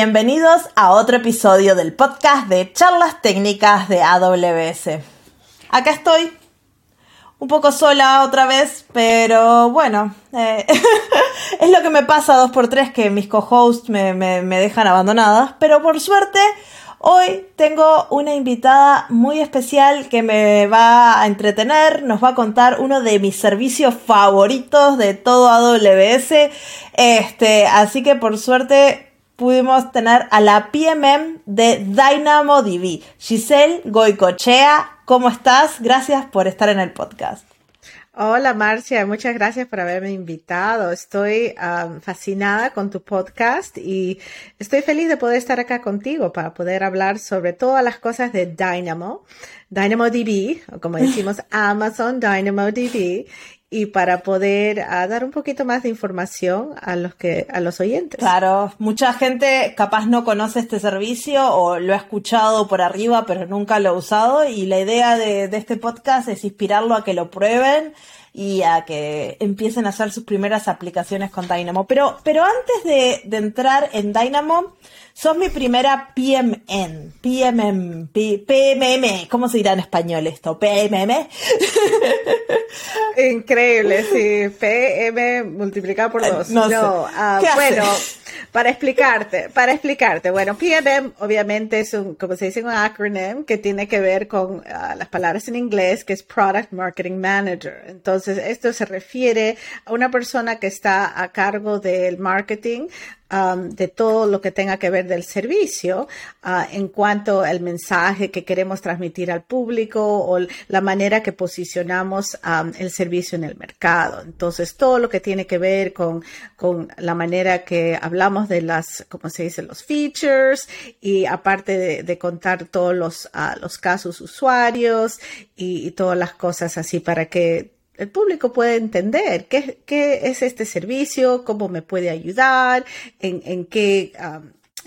Bienvenidos a otro episodio del podcast de charlas técnicas de AWS. Acá estoy, un poco sola otra vez, pero bueno, eh, es lo que me pasa dos por tres que mis co-hosts me, me dejan abandonadas, pero por suerte Hoy tengo una invitada muy especial que me va a entretener, nos va a contar uno de mis servicios favoritos de todo AWS. Este, así que por suerte pudimos tener a la PMM de DynamoDB, Giselle Goicochea. ¿Cómo estás? Gracias por estar en el podcast. Hola Marcia, muchas gracias por haberme invitado. Estoy fascinada con tu podcast y estoy feliz de poder estar acá contigo para poder hablar sobre todas las cosas de Dynamo, DynamoDB, o como decimos Amazon DynamoDB, y para poder ah, dar un poquito más de información a los que a los oyentes. Claro, mucha gente capaz no conoce este servicio o lo ha escuchado por arriba pero nunca lo ha usado y la idea de, de este podcast es inspirarlo a que lo prueben y a que empiecen a hacer sus primeras aplicaciones con Dynamo. Pero, pero antes de, de entrar en Dynamo, sos mi primera PMN, PMM, PMM, ¿cómo se dirá en español esto? PMM. Increíble, sí, PM multiplicado por dos. No, ah, bueno, para explicarte, para explicarte, bueno, PMM obviamente es un, como se dice, un acronym que tiene que ver con ah, las palabras en inglés, que es Product Marketing Manager. Entonces, esto se refiere a una persona que está a cargo del marketing Um, de todo lo que tenga que ver del servicio uh, en cuanto al mensaje que queremos transmitir al público o la manera que posicionamos um, el servicio en el mercado. Entonces, todo lo que tiene que ver con, con la manera que hablamos de las, como se dice, los features y aparte de, contar todos los, uh, los casos usuarios y todas las cosas así para que el público puede entender qué, qué, es este servicio, cómo me puede ayudar, en, en qué,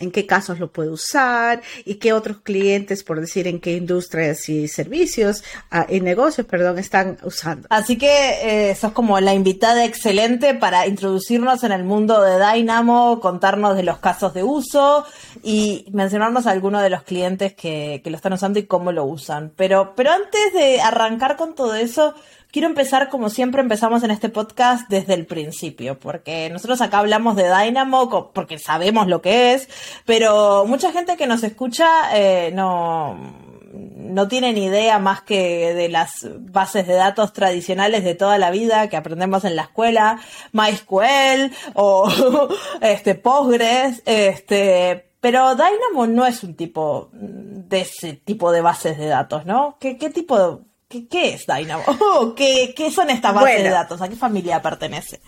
en qué casos lo puedo usar y qué otros clientes, por decir, en qué industrias y servicios uh, y negocios, perdón, están usando. Así que eh, sos como la invitada excelente para introducirnos en el mundo de Dynamo, contarnos de los casos de uso y mencionarnos a algunos de los clientes que, que lo están usando y cómo lo usan. Pero, pero antes de arrancar con todo eso, quiero empezar como siempre empezamos en este podcast desde el principio, porque nosotros acá hablamos de Dynamo porque sabemos lo que es, pero mucha gente que nos escucha eh, no no tiene ni idea más que de las bases de datos tradicionales de toda la vida que aprendemos en la escuela, MySQL o este Postgres, este, pero Dynamo no es un tipo de ese tipo de bases de datos, ¿no? ¿Qué, qué tipo ¿Qué, es Dynamo? ¿Qué, ¿Qué, son estas bases de datos? ¿A qué familia pertenece?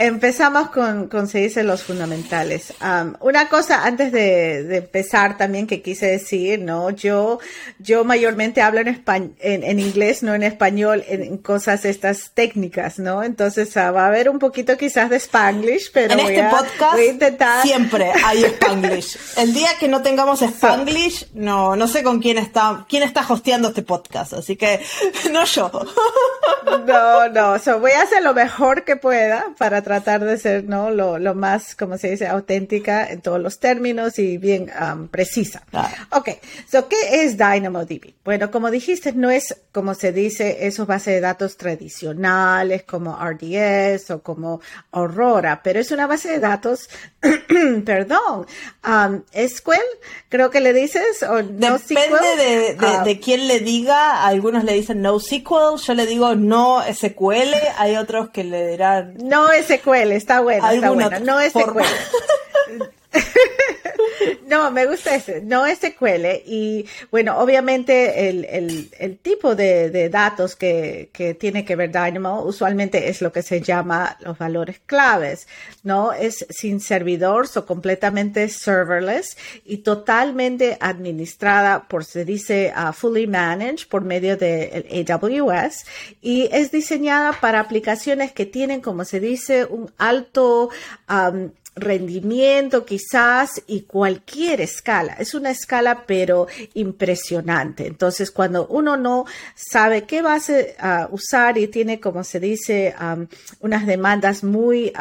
Empezamos con, con se dice los fundamentales. una cosa antes de, empezar también que quise decir, ¿no? Yo, yo mayormente hablo en, en, inglés, no en español, en, cosas estas técnicas, ¿no? Entonces ah, va a haber un poquito quizás de Spanglish, pero en este podcast siempre hay Spanglish. El día que no tengamos Spanglish, no, no sé con quién está, quién está hosteando este podcast, así que no yo. No, no, voy a hacer lo mejor que pueda para tratar de ser ¿no? lo, lo, más, como se dice, auténtica en todos los términos y bien um, precisa. Ok, so, ¿qué es DynamoDB? Bueno, como dijiste, no es como se dice esos bases de datos tradicionales como RDS o como Aurora, pero es una base de datos, perdón, um, SQL, creo que le dices, o Depende de, de, ah. de, quién le diga, algunos le dicen NoSQL, yo le digo no SQL, hay otros que le dirán... No SQL secuela, está buena, está buena. No es secuela. no, me gusta ese, no es SQL. Y bueno, obviamente el, el, el tipo de, datos que, que, tiene que ver Dynamo usualmente es lo que se llama los valores claves, ¿no? Es sin servidor o completamente serverless y totalmente administrada por, se dice, uh, fully managed por medio de AWS y es diseñada para aplicaciones que tienen, como se dice, un alto um, rendimiento quizás y cualquier escala. Es una escala pero impresionante. Entonces, cuando uno no sabe qué base a usar y tiene, como se dice, unas demandas muy,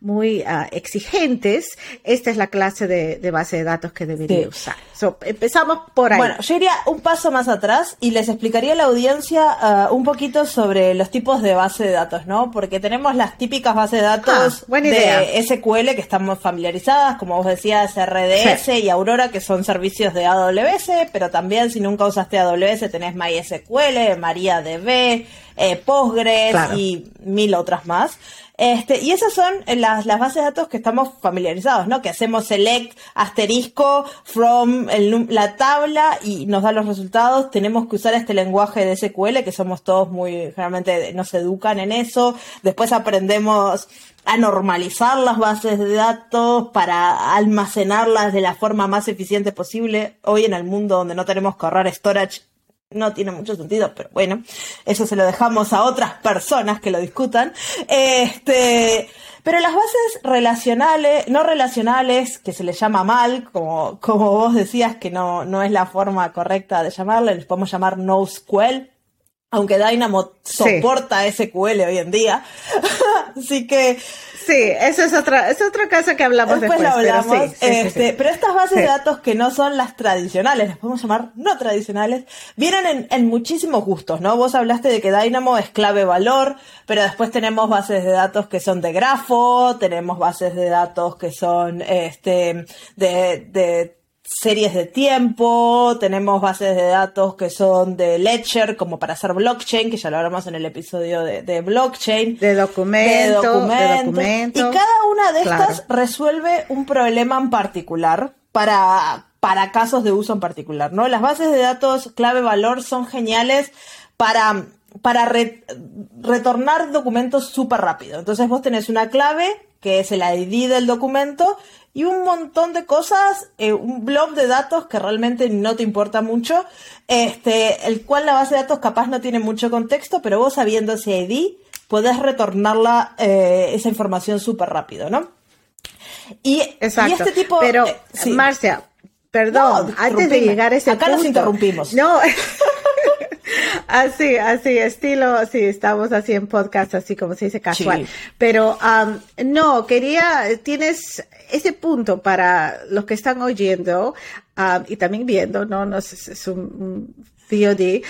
muy ah, exigentes, esta es la clase de, base de datos que debería usar. empezamos por ahí. Bueno, yo iría un paso más atrás y les explicaría a la audiencia ah, un poquito sobre los tipos de base de datos, ¿no? Porque tenemos las típicas bases de datos ah, de SQL que estamos familiarizadas, como vos decías, RDS y Aurora, que son servicios de AWS, pero también si nunca usaste AWS tenés MySQL, MariaDB, eh, Postgres y mil otras más. Este, y esas son las, las, bases de datos que estamos familiarizados, ¿no? Que hacemos select, asterisco, from la tabla y nos da los resultados. Tenemos que usar este lenguaje de SQL, que somos todos muy, generalmente nos educan en eso. Después aprendemos a normalizar las bases de datos para almacenarlas de la forma más eficiente posible. Hoy en el mundo donde no tenemos que ahorrar storage no tiene mucho sentido, pero bueno, eso se lo dejamos a otras personas que lo discutan. Este, pero las bases relacionales, no relacionales, que se les llama mal, como, como vos decías que no, no es la forma correcta de llamarle, les podemos llamar NoSQL, aunque Dynamo soporta SQL hoy en día. Así que Sí, eso es otra, es otra cosa que hablamos después. después lo hablamos, este, pero, estas bases de datos que no son las tradicionales, las podemos llamar no tradicionales, vienen en, en, muchísimos gustos, ¿no? Vos hablaste de que Dynamo es clave valor, pero después tenemos bases de datos que son de grafo, tenemos bases de datos que son este de, de series de tiempo, tenemos bases de datos que son de Ledger, como para hacer blockchain, que ya lo hablamos en el episodio de, blockchain. De documento, de Y cada una de estas resuelve un problema en particular para, para casos de uso en particular, ¿no? Las bases de datos clave valor son geniales para para retornar documentos súper rápido. Entonces vos tenés una clave, que es el ID del documento, y un montón de cosas, eh, un blog de datos que realmente no te importa mucho, este, el cual la base de datos capaz no tiene mucho contexto, pero vos sabiendo ese ID, podés retornarla eh, esa información súper rápido, ¿no? Y, este tipo... Pero, eh, Marcia, perdón, antes de llegar a ese Acá nos interrumpimos. No... Así, así, estilo, sí, estamos así en podcast, así como se dice casual. Pero no, quería, tienes ese punto para los que están oyendo y también viendo, ¿no? no es, es un, VOD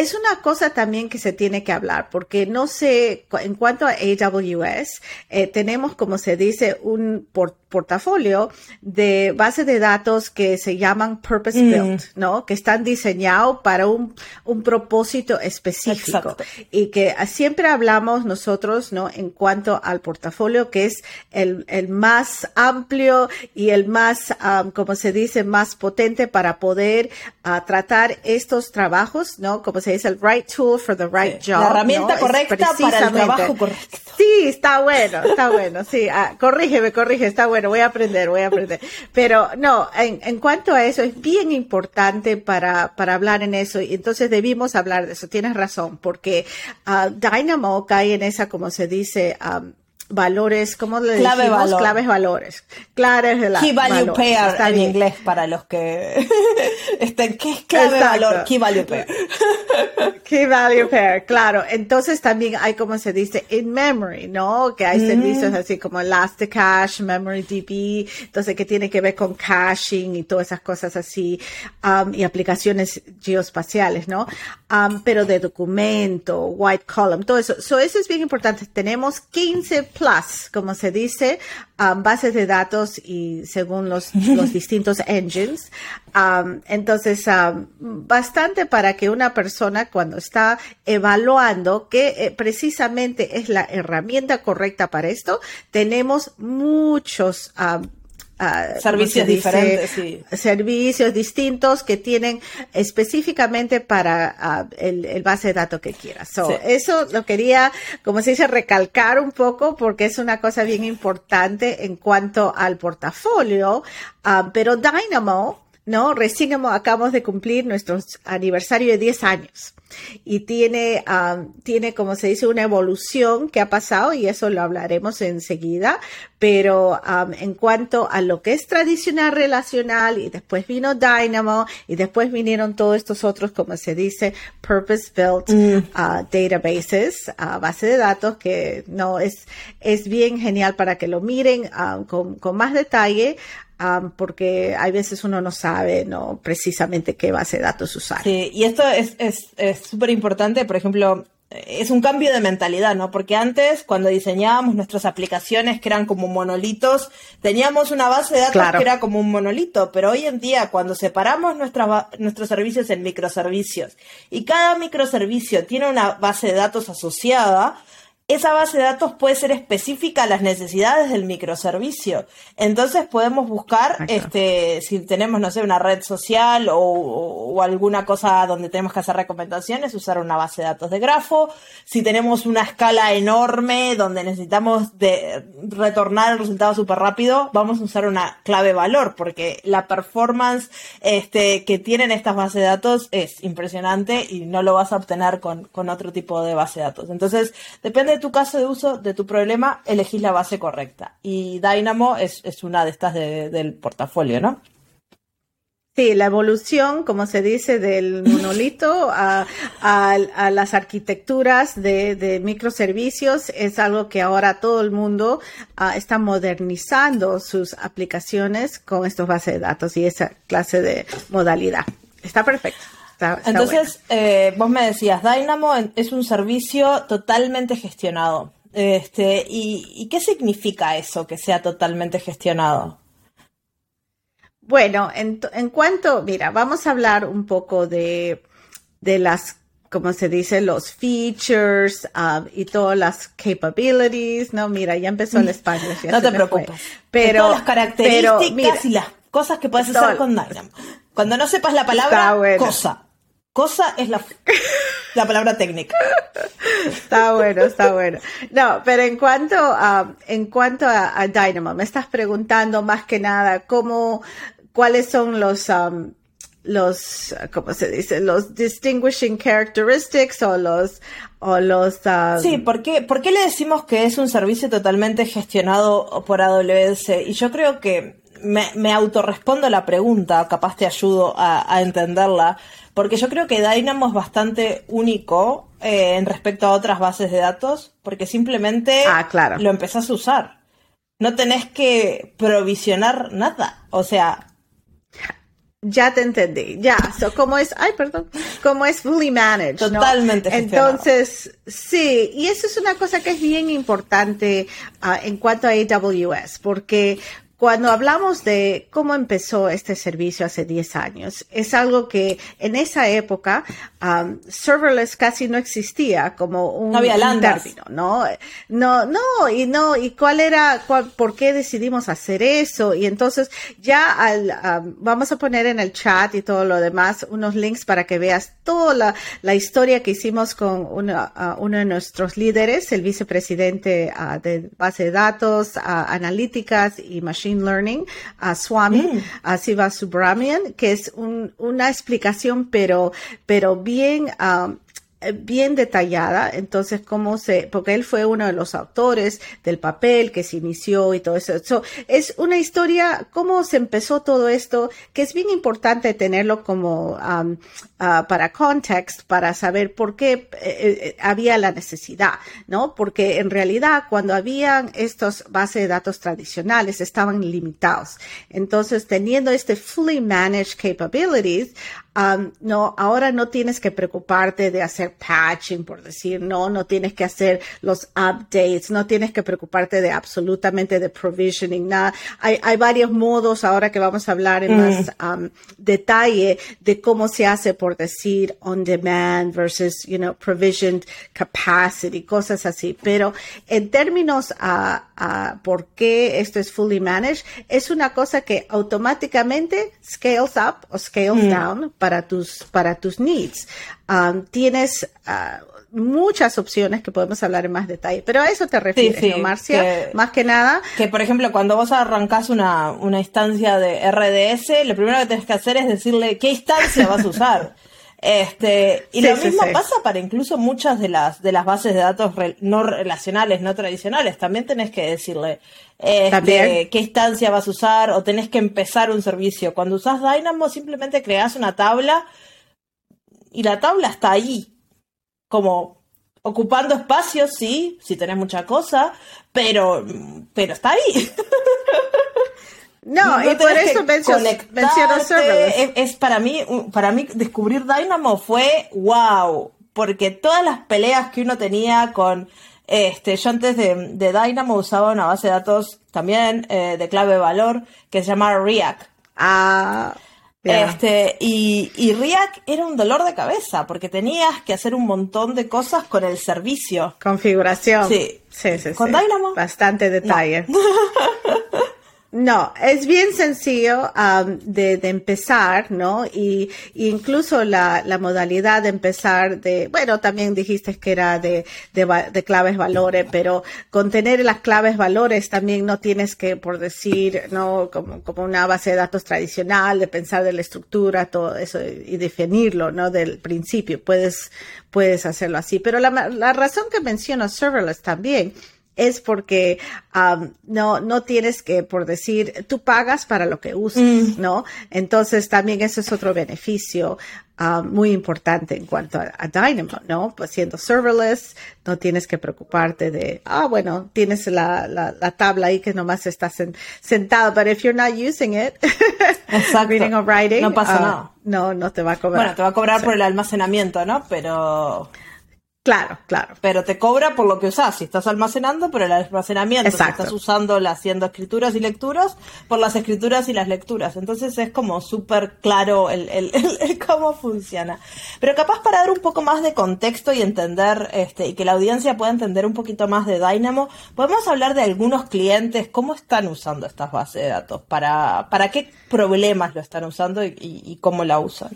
es una cosa también que se tiene que hablar, porque no sé, en cuanto a AWS, eh, tenemos, como se dice, un portafolio de bases de datos que se llaman purpose mm. built, ¿no? Que están diseñados para un, un propósito específico. Y que siempre hablamos nosotros, ¿no? En cuanto al portafolio, que es el, el más amplio y el más, um, como se dice, más potente para poder uh, tratar estos trabajos, ¿no? Como se dice, el right tool for the right job. La herramienta correcta para el trabajo correcto. Sí, está bueno, está bueno, sí. Ah, corrígeme, corrige, está bueno, voy a aprender, voy a aprender. Pero no, en, en cuanto a eso, es bien importante para, para hablar en eso y entonces debimos hablar de eso. Tienes razón, porque uh, Dynamo cae en esa, como se dice, um, valores, ¿cómo le Clave decimos? Claves valores. Claves de la Key value pair en inglés para los que estén. ¿Qué es clave valor? Key value pair. Key value pair, claro. Entonces también hay como se dice in memory, ¿no? Que hay servicios así como Elasticache, MemoryDB, entonces que tiene que ver con caching y todas esas cosas así, um, y aplicaciones geoespaciales, ¿no? Um, pero de documento, white column, todo eso. So eso es bien importante. Tenemos 15 plus, como se dice, um, bases de datos y según los, los distintos engines. Um, entonces, um, bastante para que una persona cuando está evaluando que eh, precisamente es la herramienta correcta para esto, tenemos muchos servicios diferentes, servicios distintos que tienen específicamente para el, base de datos que quieras. Eso lo quería, como se dice, recalcar un poco porque es una cosa bien importante en cuanto al portafolio, pero Dynamo ¿no? Recién acabamos de cumplir nuestro aniversario de 10 años y tiene, um, tiene, como se dice, una evolución que ha pasado y eso lo hablaremos enseguida, pero um, en cuanto a lo que es tradicional relacional y después vino Dynamo y después vinieron todos estos otros, como se dice, purpose built mm. uh, databases, uh, base de datos que no es, es bien genial para que lo miren uh, con, con más detalle porque hay veces uno no sabe no precisamente qué base de datos usar. Sí, y esto es súper importante, por ejemplo, es un cambio de mentalidad, ¿no? Porque antes, cuando diseñábamos nuestras aplicaciones que eran como monolitos, teníamos una base de datos que era como un monolito, pero hoy en día, cuando separamos nuestros servicios en microservicios y cada microservicio tiene una base de datos asociada, esa base de datos puede ser específica a las necesidades del microservicio. Entonces podemos buscar, este, si tenemos, no sé, una red social o, alguna cosa donde tenemos que hacer recomendaciones, usar una base de datos de grafo. Si tenemos una escala enorme donde necesitamos de retornar el resultado súper rápido, vamos a usar una clave valor, porque la performance este, que tienen estas bases de datos es impresionante y no lo vas a obtener con, con otro tipo de base de datos. Entonces, depende tu caso de uso de tu problema, elegís la base correcta. Y Dynamo es, una de estas del portafolio, ¿no? Sí, la evolución, como se dice, del monolito a, las arquitecturas de, microservicios es algo que ahora todo el mundo ah, está modernizando sus aplicaciones con estos bases de datos y esa clase de modalidad. Está perfecto. Entonces, eh, vos me decías, Dynamo es un servicio totalmente gestionado. Este, y, qué significa eso, que sea totalmente gestionado? Bueno, en, cuanto, mira, vamos a hablar un poco de, las, como se dice, los features um, y todas las capabilities, ¿no? Mira, ya empezó el español. no te preocupes. Pero, las características y las cosas que puedes hacer con Dynamo. Cuando no sepas la palabra, cosa. Cosa es la, la palabra técnica. Está bueno, está bueno. No, pero en cuanto a, en cuanto a, Dynamo, me estás preguntando más que nada cómo, cuáles son los, um, los, ¿cómo se dice? Los distinguishing characteristics o los, o los... Um, sí, ¿por qué, ¿por qué le decimos que es un servicio totalmente gestionado por AWS? Y yo creo que me, me autorrespondo la pregunta, capaz te ayudo a, a entenderla. Porque yo creo que Dynamo es bastante único eh, en respecto a otras bases de datos, porque simplemente ah, lo empezás a usar. No tenés que provisionar nada. O sea. Ya te entendí, ya. So, como es, ay, perdón, como es fully managed. Totalmente. Entonces, sí, y eso es una cosa que es bien importante ah, en cuanto a AWS, porque cuando hablamos de cómo empezó este servicio hace 10 años, es algo que en esa época um, serverless casi no existía como un, no término, ¿no? No, no, y no, y cuál era, por qué decidimos hacer eso, y entonces ya al, um, vamos a poner en el chat y todo lo demás unos links para que veas toda la, historia que hicimos con uno, uh, uno de nuestros líderes, el vicepresidente uh, de base de datos, analíticas y machine Learning, a Swami, mm. a Siva Subramanian, que es una explicación, pero, pero bien, um, bien detallada, entonces cómo se, porque él fue uno de los autores del papel que se inició y todo eso. es una historia, cómo se empezó todo esto, que es bien importante tenerlo como um, uh, para context, para saber por qué eh, eh, había la necesidad, ¿no? Porque en realidad cuando habían estos bases de datos tradicionales estaban limitados. Entonces, teniendo este fully managed capabilities, Um, no, ahora no tienes que preocuparte de hacer patching, por decir, no, no tienes que hacer los updates, no tienes que preocuparte de absolutamente de provisioning, nada. Hay, hay varios modos ahora que vamos a hablar en más mm. um, detalle de cómo se hace, por decir, on demand versus, you know, provisioned capacity, cosas así. Pero en términos a, a por qué esto es fully managed, es una cosa que automáticamente scales up o scales mm. down para tus, para tus needs. Um, tienes uh, muchas opciones que podemos hablar en más detalle, pero a eso te refieres, ¿no, Marcia? más que nada. Que, por ejemplo, cuando vos arrancás una, una instancia de RDS, lo primero que tenés que hacer es decirle qué instancia vas a usar. Este, y lo mismo pasa para incluso muchas de las, de las bases de datos no relacionales, no tradicionales. También tenés que decirle este, qué instancia vas a usar o tenés que empezar un servicio. Cuando usás Dynamo simplemente creas una tabla y la tabla está ahí como ocupando espacio, sí, si tenés mucha cosa, pero, pero está ahí. No, y por eso serverless. Es, para mí, para mí descubrir Dynamo fue wow, porque todas las peleas que uno tenía con, este, yo antes de, de Dynamo usaba una base de datos también eh, de clave de valor que se llamaba React. Ah. Este, y, y React era un dolor de cabeza porque tenías que hacer un montón de cosas con el servicio. Configuración. Sí. Sí, sí, Con Dynamo. Bastante detalle. No, es bien sencillo um, de, de, empezar, ¿no? Y, incluso la, la, modalidad de empezar de, bueno, también dijiste que era de, de, de, claves valores, pero con tener las claves valores también no tienes que, por decir, ¿no? Como, como una base de datos tradicional, de pensar de la estructura, todo eso y definirlo, ¿no? Del principio. Puedes, puedes hacerlo así. Pero la, la razón que menciono serverless también es porque um, no, no tienes que, por decir, tú pagas para lo que usas, mm. ¿no? Entonces también eso es otro beneficio muy importante en cuanto a, Dynamo, ¿no? Pues siendo serverless, no tienes que preocuparte de, ah, bueno, tienes la, la, tabla ahí que nomás estás sentado, pero if you're not using it, reading or writing, no pasa uh, nada. No, no te va a cobrar. Bueno, te va a cobrar por el almacenamiento, ¿no? Pero Claro, claro. Pero te cobra por lo que usas. Si estás almacenando, por el almacenamiento. Si estás usando haciendo escrituras y lecturas, por las escrituras y las lecturas. Entonces es como súper claro el, el, el, cómo funciona. Pero capaz para dar un poco más de contexto y entender, este, y que la audiencia pueda entender un poquito más de Dynamo, podemos hablar de algunos clientes, cómo están usando estas bases de datos, para, para qué problemas lo están usando y cómo la usan.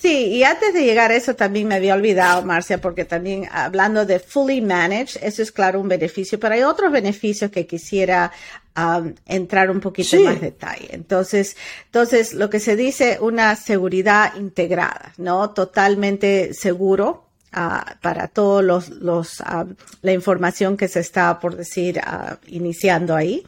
Sí, y antes de llegar a eso también me había olvidado, Marcia, porque también hablando de fully managed, eso es claro un beneficio, pero hay otros beneficios que quisiera um, entrar un poquito en más detalle. Entonces, entonces, lo que se dice, una seguridad integrada, ¿no? Totalmente seguro. Uh, para todos los, los um, la información que se está por decir uh, iniciando ahí.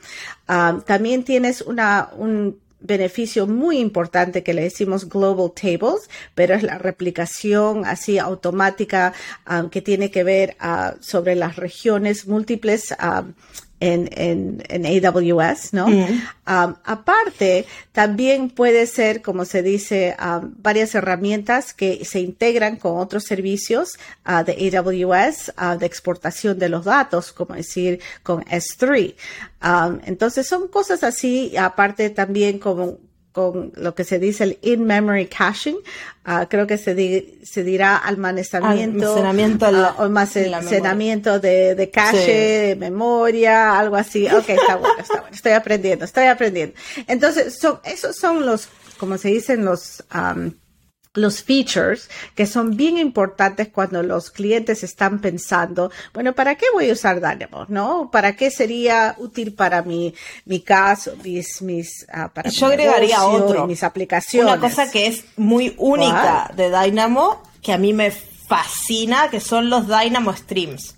También tienes una un beneficio muy importante que le decimos Global Tables, pero es la replicación así automática um, que tiene que ver uh, sobre las regiones múltiples um, en, en, en, AWS, ¿no? Mm. Um, aparte, también puede ser, como se dice, varias herramientas que se integran con otros servicios uh, de AWS uh, de exportación de los datos, como decir, con S3. Um, entonces son cosas así, aparte también como con lo que se dice el in-memory caching, uh, creo que se, se dirá almacenamiento, almacenamiento, de, de cache, de memoria, algo así. Ok, está bueno, está bueno, estoy aprendiendo, estoy aprendiendo. Entonces, son, esos son los, como se dicen, los... Um, los features que son bien importantes cuando los clientes están pensando, bueno, ¿para qué voy a usar Dynamo? ¿No? ¿Para qué sería útil para mi, mi caso, mis, mis, uh, para Yo agregaría otro. Mis aplicaciones. Una cosa que es muy única de Dynamo, que a mí me fascina, que son los Dynamo Streams.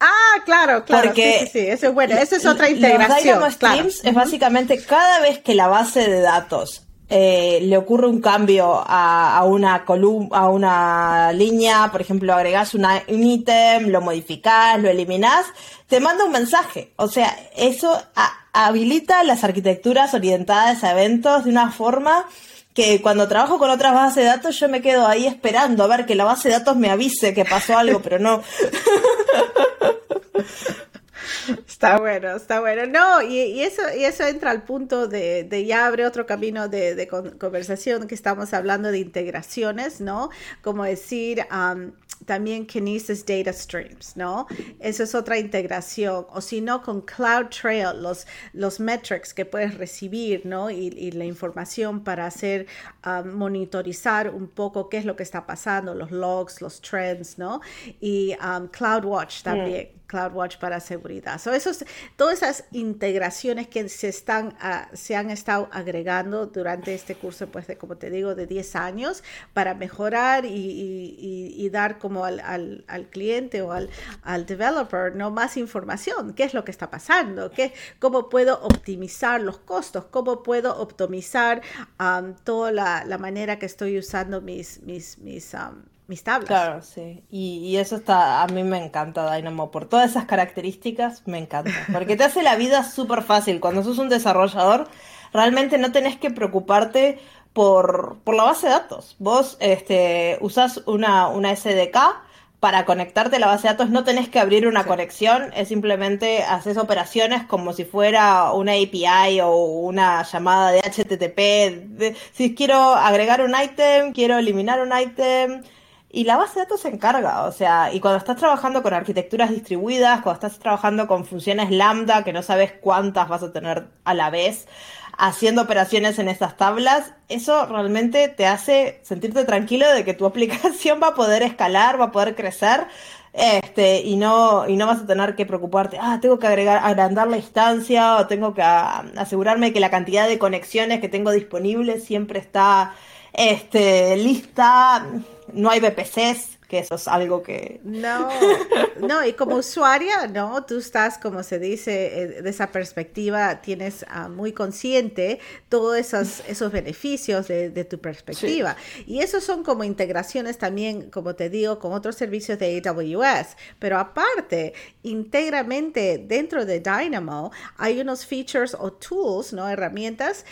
Ah, claro, claro. Porque sí, sí, eso es bueno. Esa es otra integración. Los Dynamo Streams es básicamente cada vez que la base de datos eh, le ocurre un cambio a, una columna, a una línea, por ejemplo, agregás un ítem, lo modificás, lo eliminás, te manda un mensaje. O sea, eso habilita las arquitecturas orientadas a eventos de una forma que cuando trabajo con otras bases de datos yo me quedo ahí esperando a ver que la base de datos me avise que pasó algo, pero no. Está bueno, está bueno. No, y, eso, y eso entra al punto de, de ya abre otro camino de, de conversación que estamos hablando de integraciones, ¿no? Como decir, también Kinesis Data Streams, ¿no? Eso es otra integración. O si no, con CloudTrail, los, los metrics que puedes recibir, ¿no? Y, la información para hacer, um, monitorizar un poco qué es lo que está pasando, los logs, los trends, ¿no? Y um, CloudWatch también. CloudWatch para seguridad. So, esos, todas esas integraciones que se, están, ah, se han estado agregando durante este curso, pues de, como te digo, de 10 años para mejorar y, dar como al, al, cliente o al, al, developer ¿no? más información. ¿Qué es lo que está pasando? ¿Qué, ¿Cómo puedo optimizar los costos? ¿Cómo puedo optimizar um, toda la, la, manera que estoy usando mis, mis, mis um, mis tablas. Claro, sí. Y, eso está, a mí me encanta Dynamo por todas esas características, me encanta. Porque te hace la vida súper fácil. Cuando sos un desarrollador, realmente no tenés que preocuparte por, por la base de datos. Vos este, usás una, una SDK para conectarte a la base de datos no tenés que abrir una conexión, es simplemente haces operaciones como si fuera una API o una llamada de HTTP. si quiero agregar un ítem, quiero eliminar un ítem, y la base de datos se encarga, o sea, y cuando estás trabajando con arquitecturas distribuidas, cuando estás trabajando con funciones lambda, que no sabes cuántas vas a tener a la vez, haciendo operaciones en esas tablas, eso realmente te hace sentirte tranquilo de que tu aplicación va a poder escalar, va a poder crecer, este, y no, y no vas a tener que preocuparte, ah, tengo que agregar, agrandar la instancia, o tengo que ah, asegurarme que la cantidad de conexiones que tengo disponibles siempre está, este, lista no hay BPCs, que eso es algo que... No, no, y como usuaria, ¿no? Tú estás, como se dice, eh, de esa perspectiva, tienes ah, muy consciente todos esos, esos beneficios de, tu perspectiva. Y esos son como integraciones también, como te digo, con otros servicios de AWS. Pero aparte, íntegramente dentro de Dynamo hay unos features o tools, ¿no? Herramientas,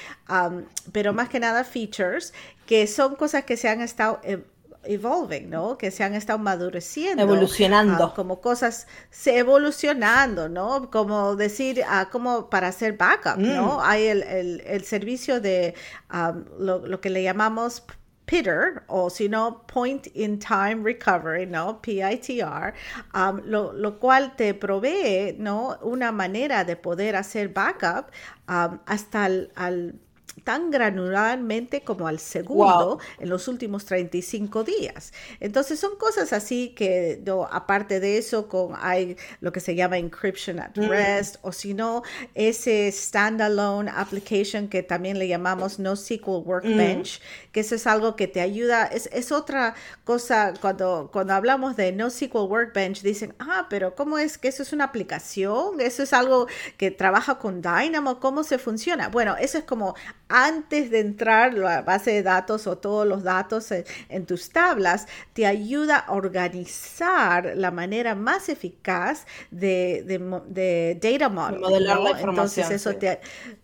pero más que nada features que son cosas que se han estado eh, evolving, ¿no? Que se han estado madureciendo. Evolucionando. Ah, como cosas, se evolucionando, ¿no? Como decir, uh, como para hacer backup, ¿no? Mm. Hay el, el, servicio de um, lo, que le llamamos PITR, o si no, Point in Time Recovery, ¿no? PITR, um, lo, lo, cual te provee, ¿no? Una manera de poder hacer backup um, hasta al tan granularmente como al segundo en los últimos 35 días. Entonces son cosas así que, no, aparte de eso, con hay lo que se llama encryption at mm. rest, o si no, ese standalone application que también le llamamos NoSQL Workbench, mm. que eso es algo que te ayuda, es, es otra cosa, cuando, cuando hablamos de NoSQL Workbench, dicen, ah, pero ¿cómo es que eso es una aplicación? Eso es algo que trabaja con Dynamo, ¿cómo se funciona? Bueno, eso es como antes de entrar la base de datos o todos los datos en, tus tablas, te ayuda a organizar la manera más eficaz de, de, data model. Modelar la información. Entonces, eso te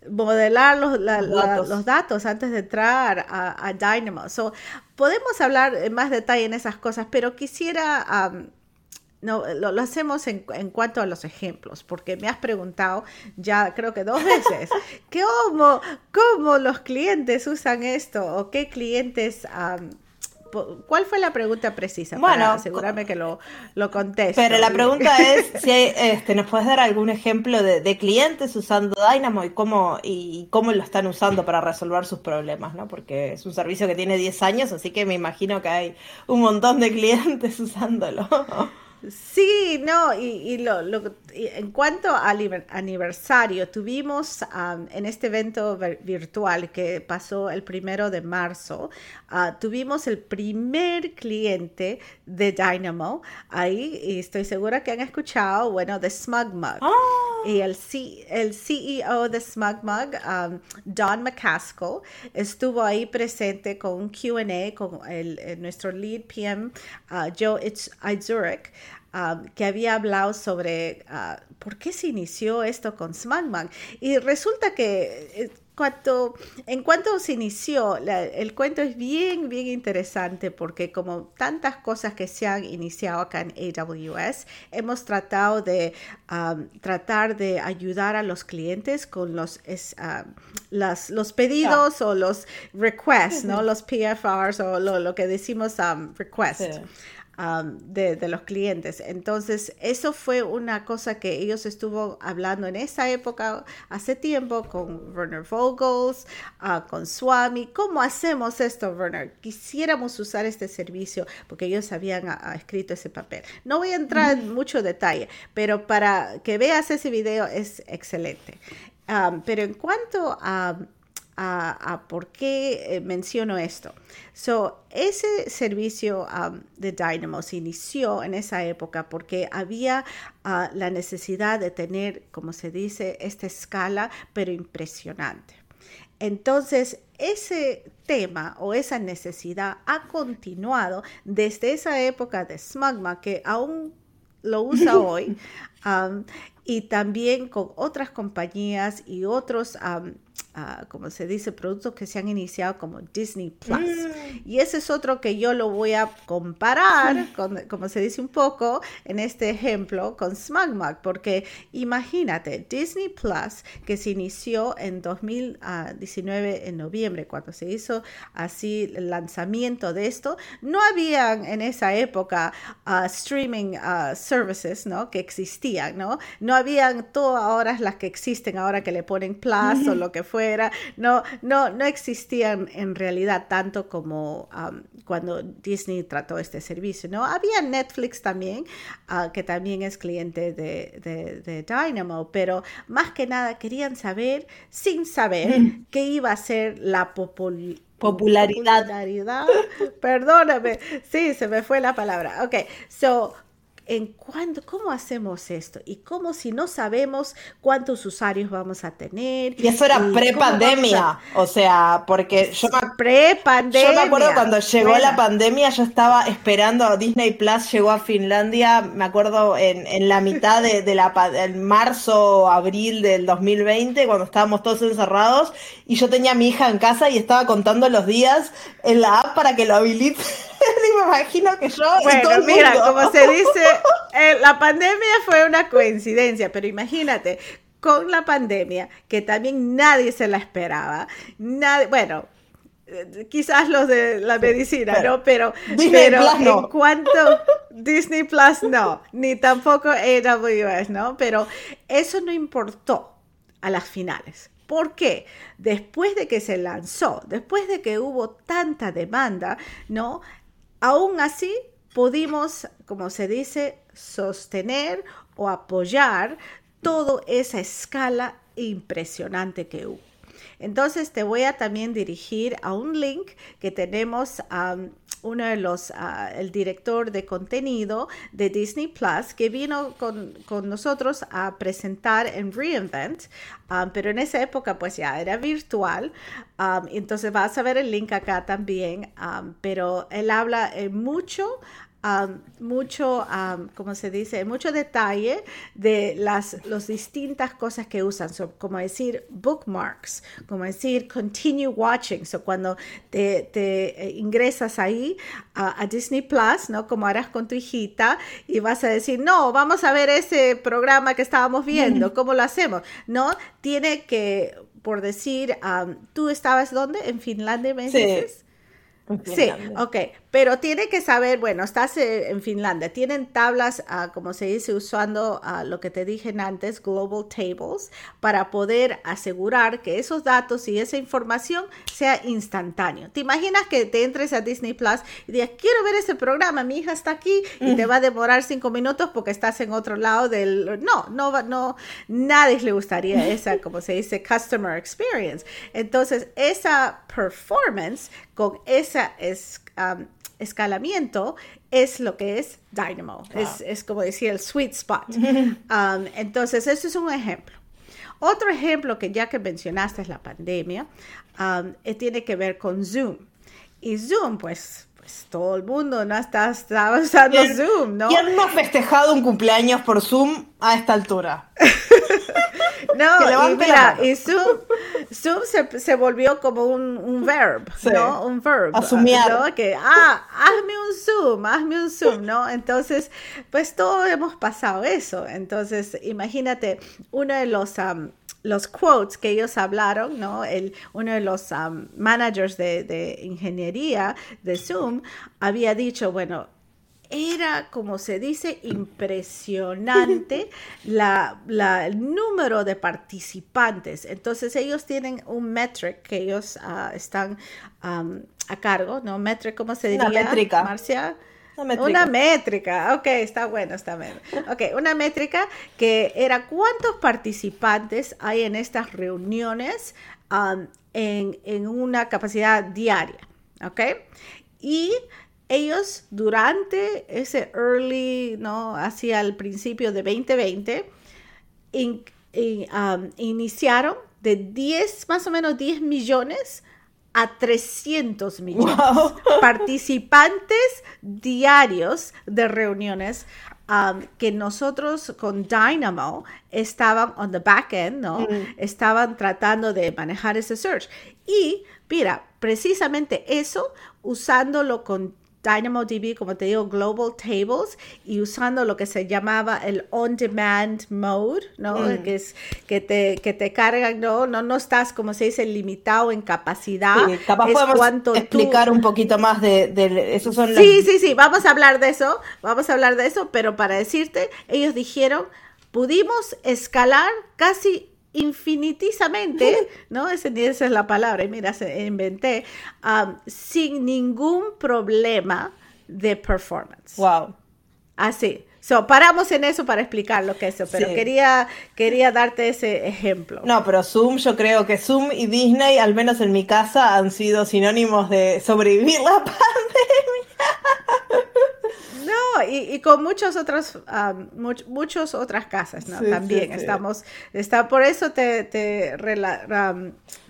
modelar los, los, datos. antes de entrar a, Dynamo. podemos hablar en más detalle en esas cosas, pero quisiera no, lo, hacemos en, cuanto a los ejemplos, porque me has preguntado ya creo que dos veces, ¿cómo, cómo los clientes usan esto o qué clientes... ¿Cuál fue la pregunta precisa? Bueno, para asegurarme que lo, lo contesto. Pero la pregunta es si este, nos puedes dar algún ejemplo de, clientes usando Dynamo y cómo, y cómo lo están usando para resolver sus problemas, ¿no? Porque es un servicio que tiene 10 años, así que me imagino que hay un montón de clientes usándolo. Sí, no, y, lo, en cuanto al aniversario, tuvimos en este evento virtual que pasó el primero de marzo, ah, tuvimos el primer cliente de Dynamo ahí, y estoy segura que han escuchado, bueno, de SmugMug. Oh. Y el, el CEO de SmugMug, Don McCaskill, estuvo ahí presente con un QA con el, nuestro lead PM, uh, Joe Itzurek. Um, que había hablado sobre uh, por qué se inició esto con SmackMag. Y resulta que eh, cuanto, en cuanto se inició, el cuento es bien, bien interesante porque como tantas cosas que se han iniciado acá en AWS, hemos tratado de um, tratar de ayudar a los clientes con los, um, las, los pedidos o los requests, ¿no? Los PFRs o lo, que decimos requests. Um, de, los clientes. Entonces, eso fue una cosa que ellos estuvo hablando en esa época, hace tiempo, con Werner Vogels, uh, con Swami. ¿Cómo hacemos esto, Werner? Quisiéramos usar este servicio porque ellos habían uh, escrito ese papel. No voy a entrar en mucho detalle, pero para que veas ese video es excelente. Um, pero en cuanto a a, por qué eh, menciono esto. So, ese servicio um, de Dynamo se inició en esa época porque había uh, la necesidad de tener, como se dice, esta escala, pero impresionante. Entonces, ese tema o esa necesidad ha continuado desde esa época de Smugma, que aún lo usa hoy, um, y también con otras compañías y otros um, como se dice, productos que se han iniciado como Disney Plus. Mm. Y ese es otro que yo lo voy a comparar, con, como se dice un poco en este ejemplo, con SmugMug, porque imagínate, Disney Plus, que se inició en 2019, en noviembre, cuando se hizo así el lanzamiento de esto, no habían en esa época uh, streaming uh, services, ¿no? Que existían, ¿no? No habían todas ahora las que existen ahora que le ponen Plus o lo que fue no, no, no existían en realidad tanto como cuando Disney trató este servicio, ¿no? Había Netflix también, ah, que también es cliente de, de, Dynamo, pero más que nada querían saber, sin saber, qué iba a ser la popularidad popularidad. Perdóname. Sí, se me fue la palabra. Ok, so en cuándo, cómo hacemos esto y cómo si no sabemos cuántos usuarios vamos a tener. Y eso era pre-pandemia, o sea, porque yo me, pre-pandemia. Yo me acuerdo cuando llegó la pandemia, yo estaba esperando, Disney Plus llegó a Finlandia, me acuerdo en, en la mitad de, de la en marzo, abril del 2020, cuando estábamos todos encerrados, y yo tenía a mi hija en casa y estaba contando los días en la app para que lo habilite. me imagino que yo. Bueno, mira, como se dice, eh, la pandemia fue una coincidencia, pero imagínate, con la pandemia, que también nadie se la esperaba, nadie, bueno, eh, quizás los de la medicina, ¿no? Pero, pero en cuanto Disney Plus no, ni tampoco AWS, ¿no? Pero eso no importó a las finales. ¿Por qué? Después de que se lanzó, después de que hubo tanta demanda, ¿no? Aún así, pudimos, como se dice, sostener o apoyar toda esa escala impresionante que hubo. Entonces te voy a también dirigir a un link que tenemos uno de los, ah, el director de contenido de Disney Plus, que vino con, nosotros a presentar en Reinvent, ah, pero en esa época pues ya era virtual, um, entonces vas a ver el link acá también, pero él habla mucho mucho, como se dice, mucho detalle de las los distintas cosas que usan, como decir bookmarks, como decir continue watching, so cuando te, te eh, ingresas ahí a, Disney Plus, ¿no? Como harás con tu hijita y vas a decir, no, vamos a ver ese programa que estábamos viendo, ¿cómo lo hacemos? No, tiene que, por decir, tú estabas dónde? En Finlandia, ¿me dices? Sí, ok, pero tiene que saber, bueno, estás eh, en Finlandia, tienen tablas, ah, como se dice, usando ah, lo que te dije antes, Global Tables, para poder asegurar que esos datos y esa información sea instantáneo. ¿Te imaginas que te entres a Disney Plus y digas, quiero ver ese programa, mi hija está aquí y te va a demorar cinco minutos porque estás en otro lado del... No, no, no, nadie le gustaría esa, como se dice, customer experience. Entonces, esa performance con esa es, escalamiento es lo que es Dynamo. Es, como decir el sweet spot. Um, entonces, eso es un ejemplo. Otro ejemplo que ya que mencionaste es la pandemia, um, eh, tiene que ver con Zoom. Y Zoom, pues, pues todo el mundo no está, usando Zoom, ¿no? ¿Quién no ha festejado un cumpleaños por Zoom a esta altura? no, y mira, y Zoom, Zoom se, volvió como un, un verb, ¿no? Un verb. Asumir. Que, ah, hazme un Zoom, hazme un Zoom, ¿no? Entonces, pues todos hemos pasado eso. Entonces, imagínate, uno de los... los quotes que ellos hablaron, ¿no? El, uno de los managers de, de, ingeniería de Zoom había dicho, bueno, era, como se dice, impresionante la, el número de participantes. Entonces ellos tienen un metric que ellos uh, están um, a cargo, ¿no? Metric, ¿cómo se diría? Una métrica. Marcia. Una métrica. ok, está bueno, está bien. Ok, una métrica que era cuántos participantes hay en estas reuniones um, en, en, una capacidad diaria, ok. Y ellos durante ese early, ¿no? Hacia el principio de 2020, um, iniciaron de 10, más o menos 10 millones a 300 millones participantes diarios de reuniones um, que nosotros con Dynamo estaban on the back end, ¿no? Mm. Estaban tratando de manejar ese search. Y mira, precisamente eso, usándolo con DynamoDB, como te digo, Global Tables y usando lo que se llamaba el On-Demand Mode, ¿no? Mm. Que es que te, que te cargan, ¿no? ¿no? No estás, como se dice, limitado en capacidad. Sí, capaz podemos explicar un poquito más de, de eso son Sí, sí, sí, vamos a hablar de eso, vamos a hablar de eso, pero para decirte, ellos dijeron, pudimos escalar casi infinitisamente, ¿no? Esa, esa es la palabra, mira, se inventé, um, sin ningún problema de performance. Wow. Así. So, paramos en eso para explicar lo que es eso, pero quería, quería darte ese ejemplo. No, pero Zoom, yo creo que Zoom y Disney, al menos en mi casa, han sido sinónimos de sobrevivir la pandemia. Y, con muchas otras, muchas otras casas, ¿no? También estamos, está, por eso te, te,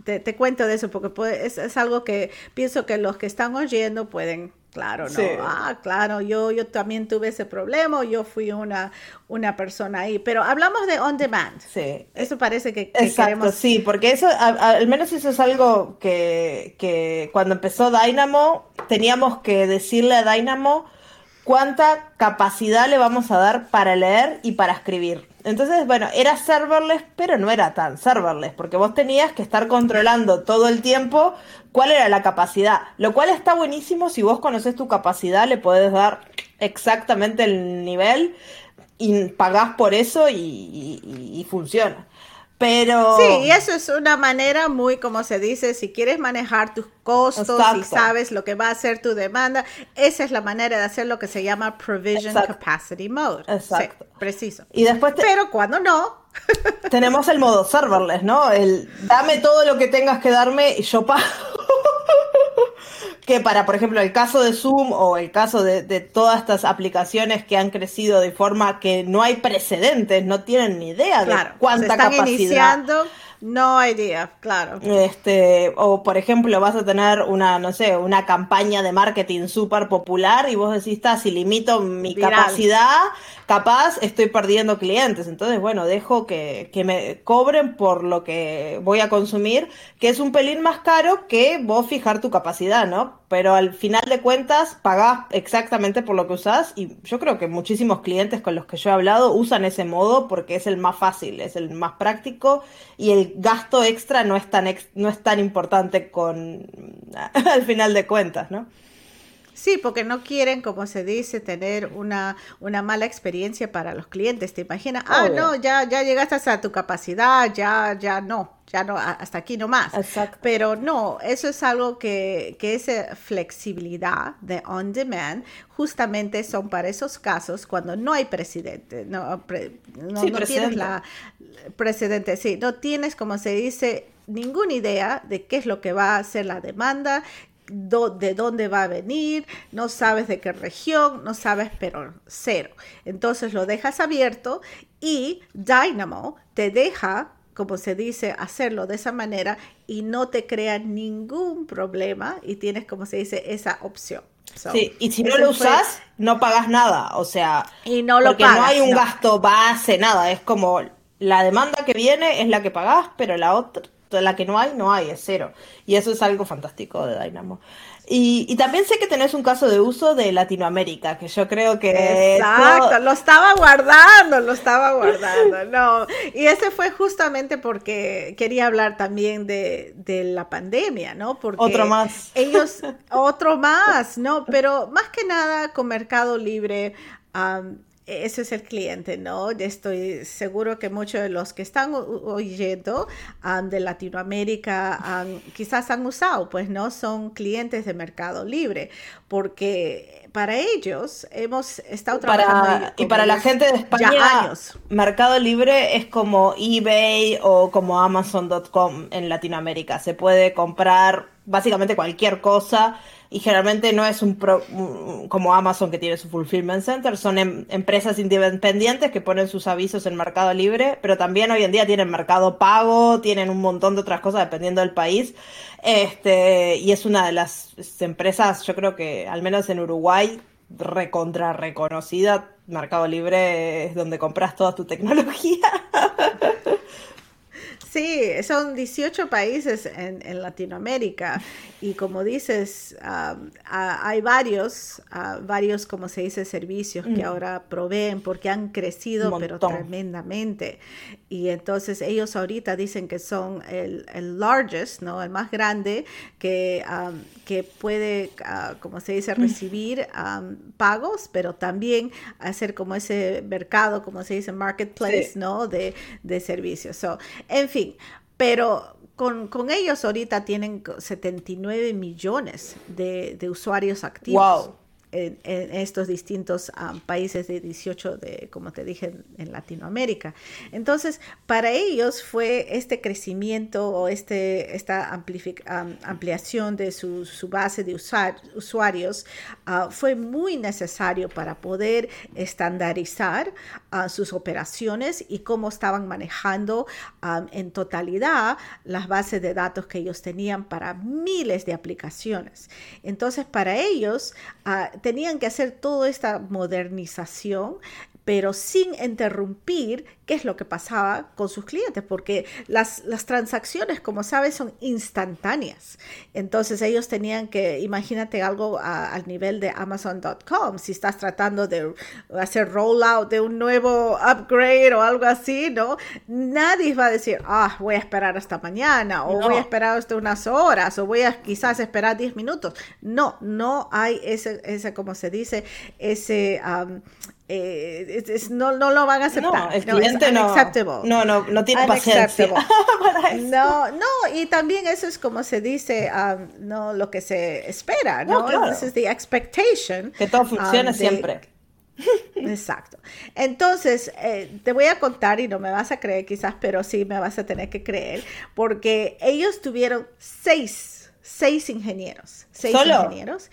te, cuento de eso, porque es, es, algo que pienso que los que están oyendo pueden, claro, ¿no? Ah, claro, yo, yo también tuve ese problema, yo fui una, una persona ahí, pero hablamos de on demand. Sí. Eso parece que, Exacto, sí, porque eso, al menos eso es algo que, que cuando empezó Dynamo, teníamos que decirle a Dynamo, cuánta capacidad le vamos a dar para leer y para escribir. Entonces, bueno, era serverless, pero no era tan serverless, porque vos tenías que estar controlando todo el tiempo cuál era la capacidad, lo cual está buenísimo si vos conoces tu capacidad, le podés dar exactamente el nivel y pagás por eso y funciona. Pero... Sí, y eso es una manera muy, como se dice, si quieres manejar tus costos, y sabes lo que va a ser tu demanda, esa es la manera de hacer lo que se llama Provision Capacity Mode. Exacto. preciso. Y después Pero cuando no... tenemos el modo serverless, ¿no? El dame todo lo que tengas que darme y yo pago que para, por ejemplo, el caso de Zoom o el caso de, todas estas aplicaciones que han crecido de forma que no hay precedentes, no tienen ni idea de cuánta se están capacidad. Iniciando, no idea, claro. Este, o por ejemplo, vas a tener una, no sé, una campaña de marketing súper popular y vos decís, está, si limito mi capacidad, capaz estoy perdiendo clientes. Entonces, bueno, dejo que, que, me cobren por lo que voy a consumir, que es un pelín más caro que vos fijar tu capacidad, ¿no? Pero al final de cuentas, pagás exactamente por lo que usás y yo creo que muchísimos clientes con los que yo he hablado usan ese modo porque es el más fácil, es el más práctico y el gasto extra no es tan, no es tan importante con, al final de cuentas, ¿no? Sí, porque no quieren, como se dice, tener una, una mala experiencia para los clientes. ¿Te imaginas? Ah, no, ya, ya llegaste hasta tu capacidad, ya, ya no, ya no, hasta aquí no más. Exacto. Pero no, eso es algo que, que esa flexibilidad de on demand justamente son para esos casos cuando no hay presidente, no, no, no tienes la precedente, sí, no tienes, como se dice, ninguna idea de qué es lo que va a ser la demanda, de dónde va a venir, no sabes de qué región, no sabes, pero cero. Entonces lo dejas abierto y Dynamo te deja, como se dice, hacerlo de esa manera y no te crea ningún problema y tienes, como se dice, esa opción. sí, y si no lo usas, no pagas nada, o sea, y no lo porque no hay un gasto base, nada, es como la demanda que viene es la que pagás, pero la otra la que no hay, no hay, es cero. Y eso es algo fantástico de Dynamo. Y, también sé que tenés un caso de uso de Latinoamérica, que yo creo que... Exacto, lo estaba guardando, lo estaba guardando, no. Y ese fue justamente porque quería hablar también de, la pandemia, ¿no? Porque otro más. Ellos, otro más, ¿no? Pero más que nada con Mercado Libre ese es el cliente, ¿no? Estoy seguro que muchos de los que están oyendo de Latinoamérica quizás han usado, pues, ¿no? Son clientes de Mercado Libre, porque para ellos hemos estado trabajando. y para la gente de España, Mercado Libre es como eBay o como Amazon.com en Latinoamérica. Se puede comprar básicamente cualquier cosa y generalmente no es un como Amazon que tiene su fulfillment center, son em, empresas independientes que ponen sus avisos en Mercado Libre, pero también hoy en día tienen Mercado Pago, tienen un montón de otras cosas dependiendo del país. Este, y es una de las empresas, yo creo que al menos en Uruguay recontra reconocida, Mercado Libre es donde compras toda tu tecnología. Sí, son 18 países en, Latinoamérica y como dices, hay varios, varios, como se dice, servicios que mm. ahora proveen porque han crecido pero tremendamente. Y entonces ellos ahorita dicen que son el, el largest, ¿no? El más grande que, que puede, ah, como se dice, mm. recibir pagos, pero también hacer como ese mercado, como se dice, marketplace, ¿no? De, de servicios. So, en fin, pero con, ellos ahorita tienen 79 millones de, de usuarios activos en, estos distintos ah, países de 18 de, como te dije, en, Latinoamérica. Entonces, para ellos fue este crecimiento o este, esta ampliación de su, base de usuarios ah, fue muy necesario para poder estandarizar ah, sus operaciones y cómo estaban manejando en totalidad las bases de datos que ellos tenían para miles de aplicaciones. Entonces, para ellos, tenían que hacer toda esta modernización pero sin interrumpir qué es lo que pasaba con sus clientes, porque las, las transacciones, como sabes, son instantáneas. Entonces ellos tenían que, imagínate algo al nivel de Amazon.com, si estás tratando de hacer rollout de un nuevo upgrade o algo así, ¿no? Nadie va a decir, ah, voy a esperar hasta mañana, o voy a esperar hasta unas horas, o voy a quizás esperar 10 minutos. No, no hay ese, ese como se dice, ese... Eh, no, no, lo van a aceptar. No, el cliente no, no, no, no, tiene paciencia. no, no, y también eso es como se dice, um, no lo que se espera, ¿no? Entonces, the expectation. Que todo funcione um, siempre. Exacto. Entonces, eh, te voy a contar y no me vas a creer quizás, pero sí me vas a tener que creer, porque ellos tuvieron seis, seis ingenieros, seis ingenieros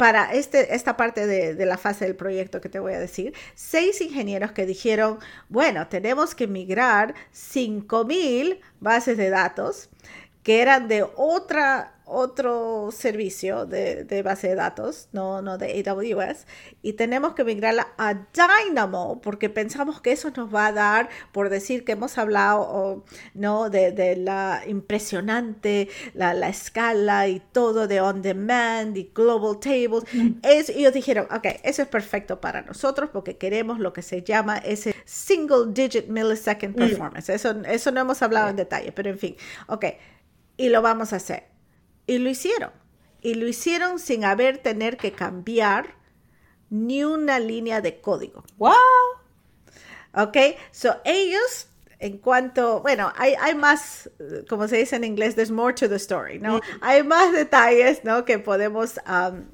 para este, esta parte de, la fase del proyecto que te voy a decir, seis ingenieros que dijeron, bueno, tenemos que migrar 5.000 bases de datos que eran de otra otro servicio de, base de datos, no, no de AWS, y tenemos que migrarla a Dynamo porque pensamos que eso nos va a dar, por decir que hemos hablado ¿no? de, la impresionante, la, escala y todo de on demand y global tables. Es, y ellos dijeron, ok, eso es perfecto para nosotros porque queremos lo que se llama ese single digit millisecond performance. Eso, eso no hemos hablado en detalle, pero en fin, ok, y lo vamos a hacer. Y lo hicieron. Y lo hicieron sin haber tener que cambiar ni una línea de código. ¡Wow! Ok, so ellos en cuanto, bueno, hay, hay más, como se dice en inglés, there's more to the story, ¿no? Mm. Hay más detalles, ¿no? Que podemos um,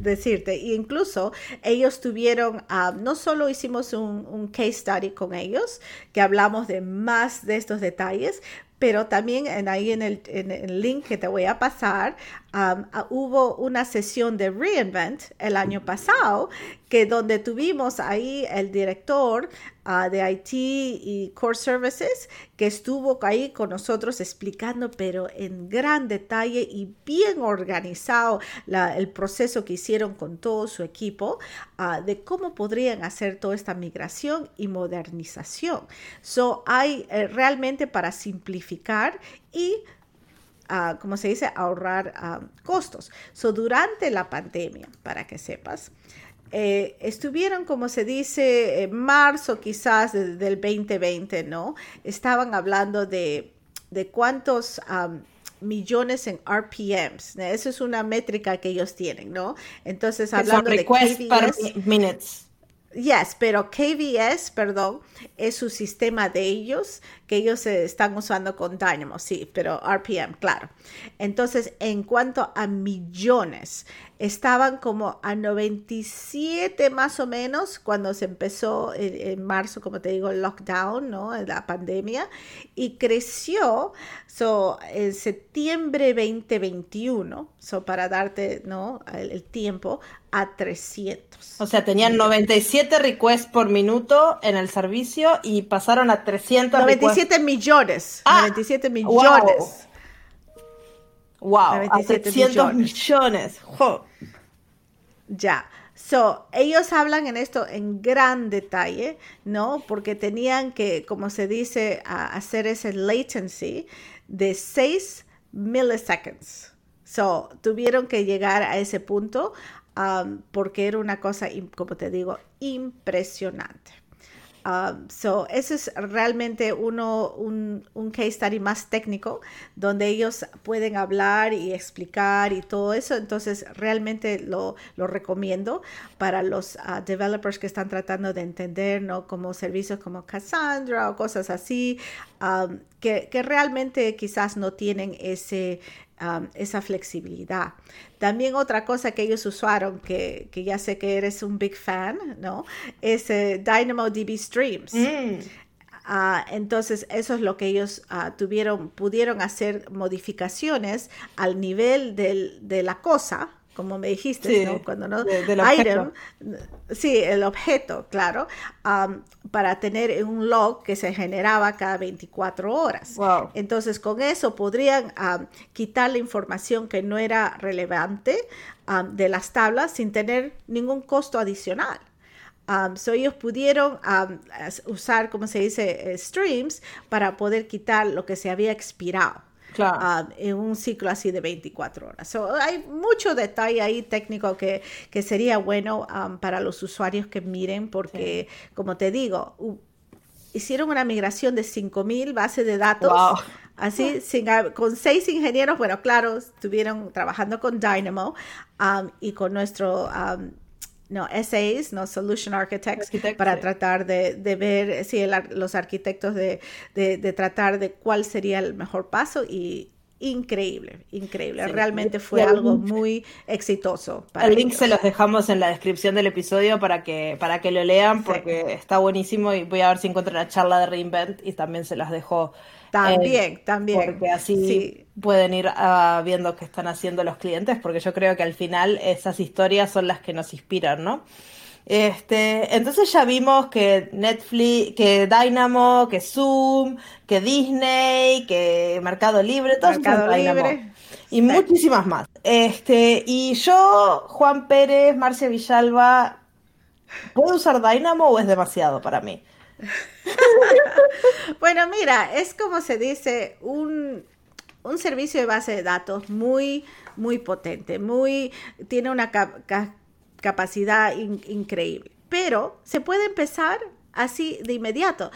decirte. E incluso ellos tuvieron, um, no solo hicimos un, un, case study con ellos, que hablamos de más de estos detalles, pero también en, ahí en el, en el, link que te voy a pasar, um, hubo una sesión de Reinvent el año pasado, que donde tuvimos ahí el director uh, de IT y Core Services, que estuvo ahí con nosotros explicando, pero en gran detalle y bien organizado el proceso que hicieron con todo su equipo, uh, de cómo podrían hacer toda esta migración y modernización. So, hay eh, realmente para simplificar y uh, como se dice, ahorrar uh, costos. So, durante la pandemia, para que sepas, eh, estuvieron, como se dice, en marzo quizás del 2020, ¿no? Estaban hablando de, de cuántos... Um, millones en RPMs. Esa es una métrica que ellos tienen, ¿no? Entonces, hablando de KVS, minutes. Yes, pero KVS, perdón, es su sistema de ellos que ellos están usando con Dynamo, sí, pero RPM, claro. Entonces, en cuanto a millones, estaban como a 97 más o menos cuando se empezó en, marzo, como te digo, el lockdown, ¿no? La pandemia, y creció, so, en septiembre 2021, so, para darte, ¿no? el, tiempo, a 300. O sea, tenían 97 requests por minuto en el servicio y pasaron a 300 97 millones. 97 ah, millones. Wow, 97 300 millones. Ya. So, ellos hablan en esto en gran detalle, ¿no? Porque tenían que, como se dice, hacer ese latency de 6 milliseconds. So, tuvieron que llegar a ese punto um, porque era una cosa, como te digo, impresionante. Um, so, eso es realmente uno, un, un, case study más técnico, donde ellos pueden hablar y explicar y todo eso. Entonces, realmente lo, lo recomiendo para los uh, developers que están tratando de entender, ¿no? Como servicios como Cassandra o cosas así, um, que, que realmente quizás no tienen ese, esa flexibilidad. También otra cosa que ellos usaron, que, que, ya sé que eres un big fan, ¿no? Es eh, DynamoDB Streams. Mm. Ah, entonces, eso es lo que ellos ah, tuvieron, pudieron hacer modificaciones al nivel del, de la cosa, como me dijiste, ¿no? Cuando no, item, sí, el objeto, claro, para tener un log que se generaba cada 24 horas. Entonces, con eso podrían quitar la información que no era relevante de las tablas sin tener ningún costo adicional. Um, so ellos pudieron usar, como se dice, eh, streams para poder quitar lo que se había expirado. Ah, en un ciclo así de 24 horas. hay mucho detalle ahí técnico que, que sería bueno um, para los usuarios que miren porque, como te digo, hicieron una migración de 5.000 bases de datos. Así, sin, con seis ingenieros, bueno, claro, estuvieron trabajando con Dynamo um, y con nuestro um, no, SAs, no Solution Architects, para tratar de, de ver, si los arquitectos de, de, tratar de cuál sería el mejor paso y increíble, increíble. Realmente fue algo muy exitoso. el link se los dejamos en la descripción del episodio para que, para que lo lean porque está buenísimo y voy a ver si encuentro la charla de Reinvent y también se las dejo también, eh, también. Porque así pueden ir uh, viendo qué están haciendo los clientes, porque yo creo que al final esas historias son las que nos inspiran, ¿no? Este, entonces ya vimos que Netflix, que Dynamo, que Zoom, que Disney, que Mercado Libre, todos Mercado Libre. Y muchísimas más. Este, y yo, Juan Pérez, Marcia Villalba, ¿puedo usar Dynamo o es demasiado para mí? bueno, mira, es como se dice, un, servicio de base de datos muy, muy potente, muy, tiene una capacidad increíble. Pero se puede empezar así de inmediato.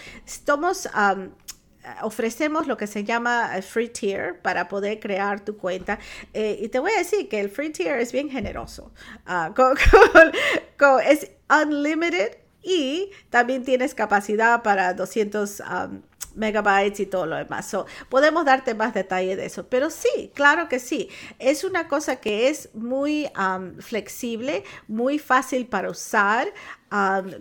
Ofrecemos lo que se llama free tier para poder crear tu cuenta. Eh, y te voy a decir que el free tier es bien generoso. Ah, es unlimited y también tienes capacidad para 200 um, megabytes y todo lo demás. podemos darte más detalle de eso, pero sí, claro que sí. Es una cosa que es muy flexible, muy fácil para usar.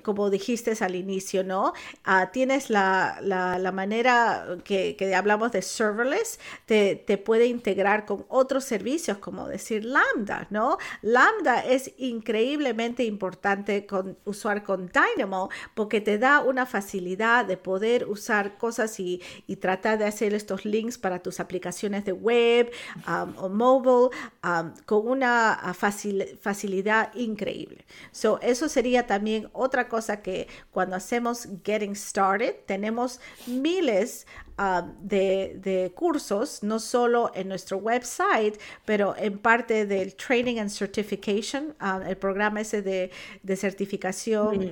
Como dijiste al inicio, ¿no? Ah, tienes la, la, manera que, que, hablamos de serverless, te, te, puede integrar con otros servicios, como decir Lambda, ¿no? Lambda es increíblemente importante usar con Dynamo porque te da una facilidad de poder usar cosas y, y tratar de hacer estos links para tus aplicaciones de web o mobile con una ah, facilidad increíble. So, eso sería también otra cosa que cuando hacemos Getting Started, tenemos miles ah, de, cursos, no solo en nuestro website, pero en parte del Training and Certification, ah, el programa ese de, certificación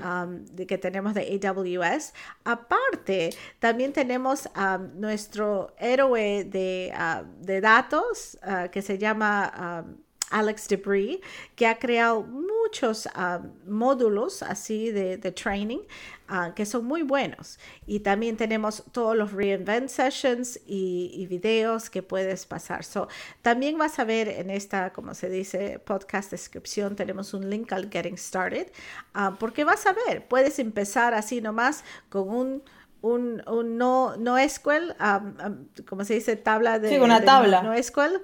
de que tenemos de AWS. Aparte, también tenemos nuestro héroe de, de datos que se llama... Alex Debris, que ha creado muchos ah, módulos así de, training ah, que son muy buenos. Y también tenemos todos los reinvent sessions y, videos que puedes pasar. So, también vas a ver en esta, como se dice, podcast descripción, tenemos un link al Getting Started, ah, porque vas a ver, puedes empezar así nomás con un un, no, no SQL, como se dice, tabla de, sí, una tabla. no SQL,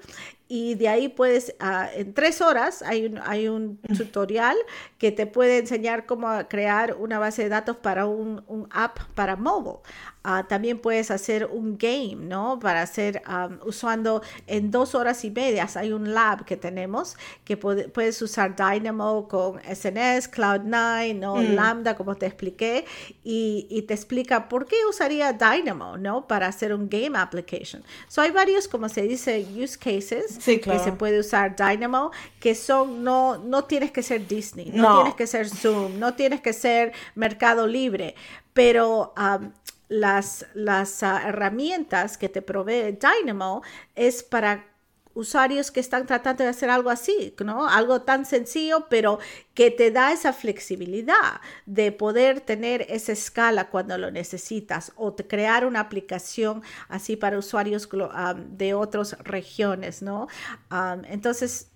y de ahí puedes, ah, en tres horas hay un, hay un tutorial que te puede enseñar cómo crear una base de datos para un, un app para mobile. Ah, también puedes hacer un game, ¿no? Para hacer, usando en dos horas y media, hay un lab que tenemos que puedes usar Dynamo con SNS, Cloud9, ¿no? Mm. Lambda, como te expliqué, y, y, te explica por qué usaría Dynamo, ¿no? Para hacer un game application. So hay varios, como se dice, use cases que se puede usar Dynamo, que son, no, no tienes que ser Disney, no, tienes que ser Zoom, no tienes que ser Mercado Libre, pero las, las ah, herramientas que te provee Dynamo es para usuarios que están tratando de hacer algo así, ¿no? Algo tan sencillo, pero que te da esa flexibilidad de poder tener esa escala cuando lo necesitas o crear una aplicación así para usuarios de otras regiones, ¿no? entonces,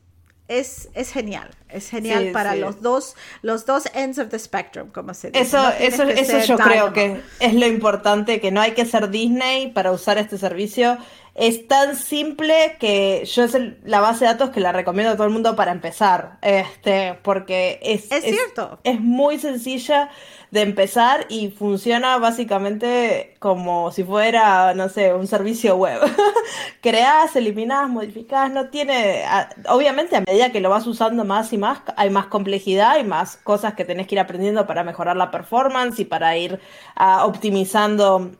es, es, genial, es genial para los dos, los dos ends of the spectrum, como se dice. Eso, eso, eso yo creo que es lo importante, que no hay que ser Disney para usar este servicio es tan simple que yo es la base de datos que la recomiendo a todo el mundo para empezar. Este, porque es, es, cierto. Es muy sencilla de empezar y funciona básicamente como si fuera, no sé, un servicio web. Creás, eliminás, modificás, no tiene. Obviamente, a medida que lo vas usando más y más, hay más complejidad y más cosas que tenés que ir aprendiendo para mejorar la performance y para ir ah, optimizando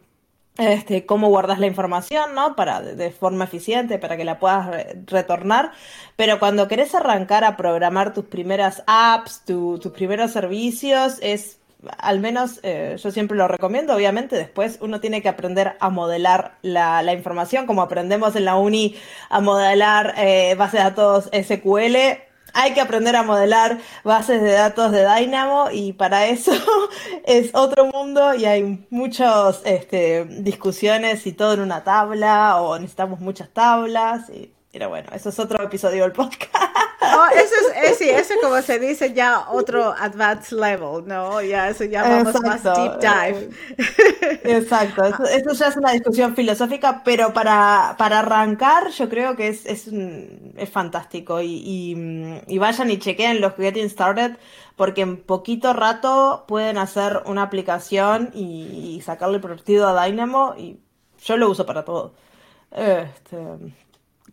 este, cómo guardas la información, ¿no? Para, de, forma eficiente, para que la puedas retornar. Pero cuando querés arrancar a programar tus primeras apps, tus primeros servicios, es, al menos eh, yo siempre lo recomiendo, obviamente después uno tiene que aprender a modelar la, la información, como aprendemos en la uni a modelar eh, bases de datos SQL, hay que aprender a modelar bases de datos de Dynamo y para eso es otro mundo y hay muchas este, discusiones y todo en una tabla o necesitamos muchas tablas. Y, pero bueno, eso es otro episodio del podcast. Oh, eso es, sí, eso como se dice ya otro advanced level, ¿no? Ya eso ya vamos más deep dive. Exacto, eso, ya es una discusión filosófica, pero para, para arrancar yo creo que es, es, es fantástico y, y, vayan y chequen los Getting Started porque en poquito rato pueden hacer una aplicación y, sacarle partido a Dynamo y yo lo uso para todo. Este,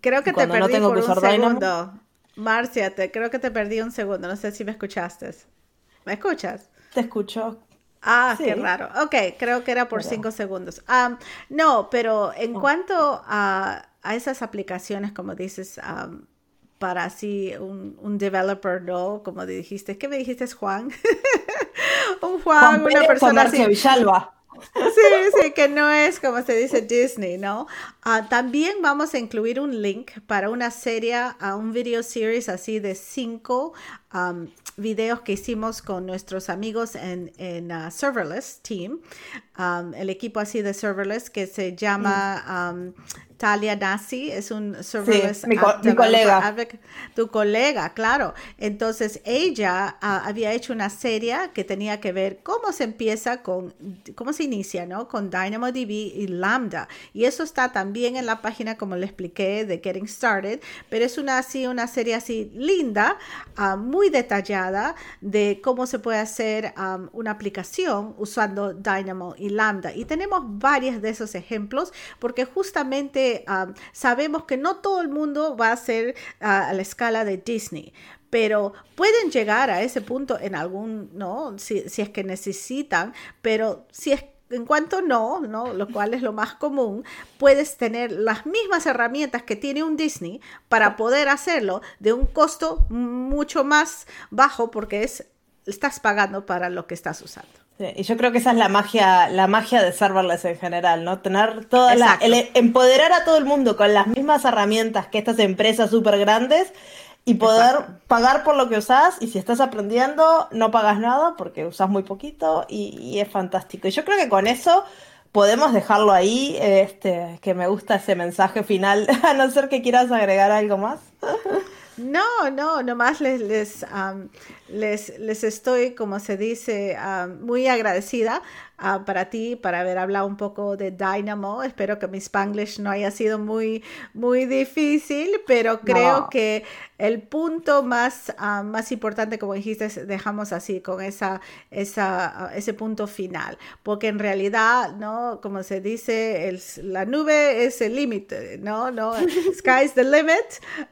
creo que te perdí por un segundo. Marcia, te, creo que te perdí un segundo. No sé si me escuchaste. ¿Me escuchas? Te escucho. Ah, qué raro. Ok, creo que era por cinco segundos. no, pero en oh. cuanto a, esas aplicaciones, como dices, para así un, un, developer, ¿no? Como dijiste, ¿qué me dijiste, Juan? un Juan, una persona así. Villalba. Sí, sí, que no es como se dice Disney, ¿no? Ah, también vamos a incluir un link para una serie, a un video series así de cinco videos que hicimos con nuestros amigos en, en uh, Serverless Team, el equipo así de Serverless que se llama mm. Talia Nasi es un serverless mi, colega. tu colega, claro. Entonces ella ah, había hecho una serie que tenía que ver cómo se empieza con, cómo se inicia, ¿no? Con DynamoDB y Lambda. Y eso está también en la página, como le expliqué, de Getting Started. Pero es una así, una serie así linda, ah, muy detallada de cómo se puede hacer una aplicación usando Dynamo y Lambda. Y tenemos varios de esos ejemplos porque justamente sabemos que no todo el mundo va a ser a la escala de Disney, pero pueden llegar a ese punto en algún, ¿no? Si, es que necesitan, pero si es en cuanto no, ¿no? Lo cual es lo más común, puedes tener las mismas herramientas que tiene un Disney para poder hacerlo de un costo mucho más bajo porque es, estás pagando para lo que estás usando y yo creo que esa es la magia, la magia de serverless en general, ¿no? Tener toda la, empoderar a todo el mundo con las mismas herramientas que estas empresas súper grandes y poder pagar por lo que usás y si estás aprendiendo no pagas nada porque usás muy poquito y, es fantástico. Y yo creo que con eso podemos dejarlo ahí, este, que me gusta ese mensaje final, a no ser que quieras agregar algo más. No, no, nomás les, les, les, les estoy, como se dice, muy agradecida uh, para ti, para haber hablado un poco de Dynamo. Espero que mi Spanglish no haya sido muy, muy difícil, pero creo que el punto más, uh, más importante, como dijiste, dejamos así, con esa, esa, uh, ese punto final, porque en realidad, ¿no? Como se dice, el, la nube es el límite, ¿no? ¿no? Sky's the limit,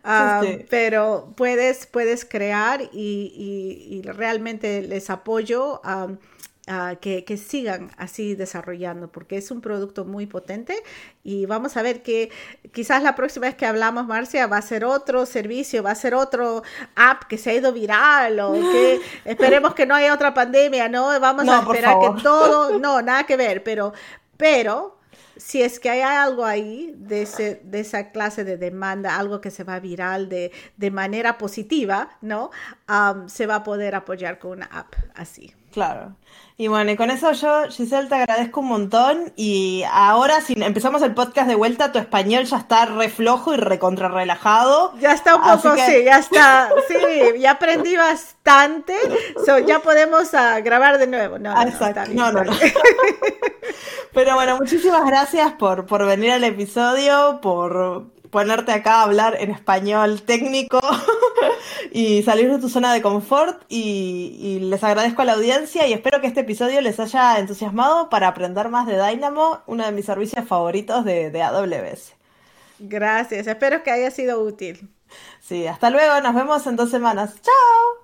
um, pero puedes, puedes crear y, y, y realmente les apoyo. Um, que, sigan así desarrollando, porque es un producto muy potente y vamos a ver que quizás la próxima vez que hablamos, Marcia, va a ser otro servicio, va a ser otro app que se ha ido viral o que esperemos que no haya otra pandemia, ¿no? Vamos a esperar que todo, no, nada que ver, pero, pero si es que hay algo ahí de, ese, de esa clase de demanda, algo que se va viral de, de manera positiva, ¿no? se va a poder apoyar con una app así. Claro. Y bueno, y con eso yo, Giselle, te agradezco un montón. Y ahora, si empezamos el podcast de vuelta, tu español ya está re flojo y recontra relajado. Ya está un poco, sí, ya está. Sí, ya aprendí bastante. ya podemos uh, grabar de nuevo. No, no, no, no, Pero bueno, muchísimas gracias por, por venir al episodio, por ponerte acá a hablar en español técnico y salir de tu zona de confort y, les agradezco a la audiencia y espero que este episodio les haya entusiasmado para aprender más de Dynamo, uno de mis servicios favoritos de, de AWS. Gracias, espero que haya sido útil. Sí, hasta luego, nos vemos en dos semanas. Chao.